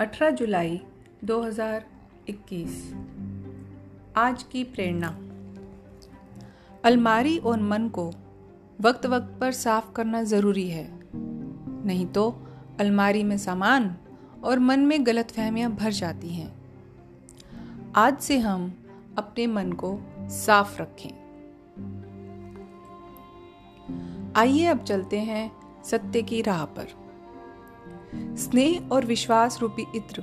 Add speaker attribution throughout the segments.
Speaker 1: 18 जुलाई 2021 आज की प्रेरणा। अलमारी और मन को वक्त वक्त पर साफ़ करना ज़रूरी है। नहीं तो अलमारी में सामान और मन में गलत फहमियाँ भर जाती हैं। आज से हम अपने मन को साफ़ रखें। आइए अब चलते हैं सत्य की राह पर। स्नेह और विश्वास रूपी इत्र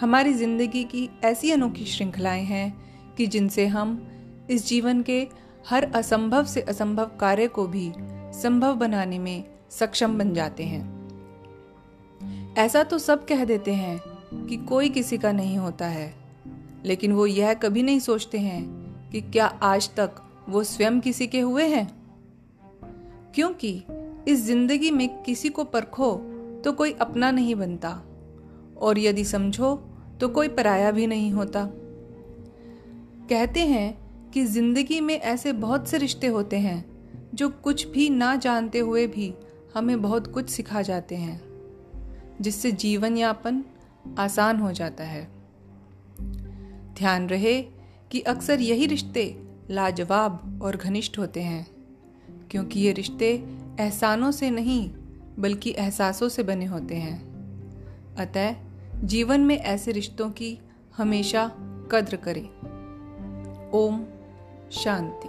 Speaker 1: हमारी ज़िंदगी की ऐसी अनोखी श्रृंखलाएँ हैं कि जिनसे हम इस जीवन के हर असंभव से असंभव कार्य को भी संभव बनाने में सक्षम बन जाते हैं। ऐसा तो सब कह देते हैं कि कोई किसी का नहीं होता है, लेकिन वो यह कभी नहीं सोचते हैं कि क्या आज तक वो स्वयं किसी के हुए हैं? क्योंकि इस ज़िंदगी में किसी को परखो तो कोई अपना नहीं बनता। और यदि समझो तो कोई पराया भी नहीं होता। कहते हैं कि ज़िंदगी में ऐसे बहुत से रिश्ते होते हैं, जो कुछ भी ना जानते हुए भी हमें बहुत कुछ सिखा जाते हैं, जिससे जीवन यापन आसान हो जाता है। ध्यान रहे कि अक्सर यही रिश्ते लाजवाब और घनिष्ठ होते हैं, क्योंकि ये रिश्ते एहसानों से नहीं बल्कि एहसासों से बने होते हैं। अतः, जीवन में ऐसे रिश्तों की हमेशा कद्र करें। ओम शांति।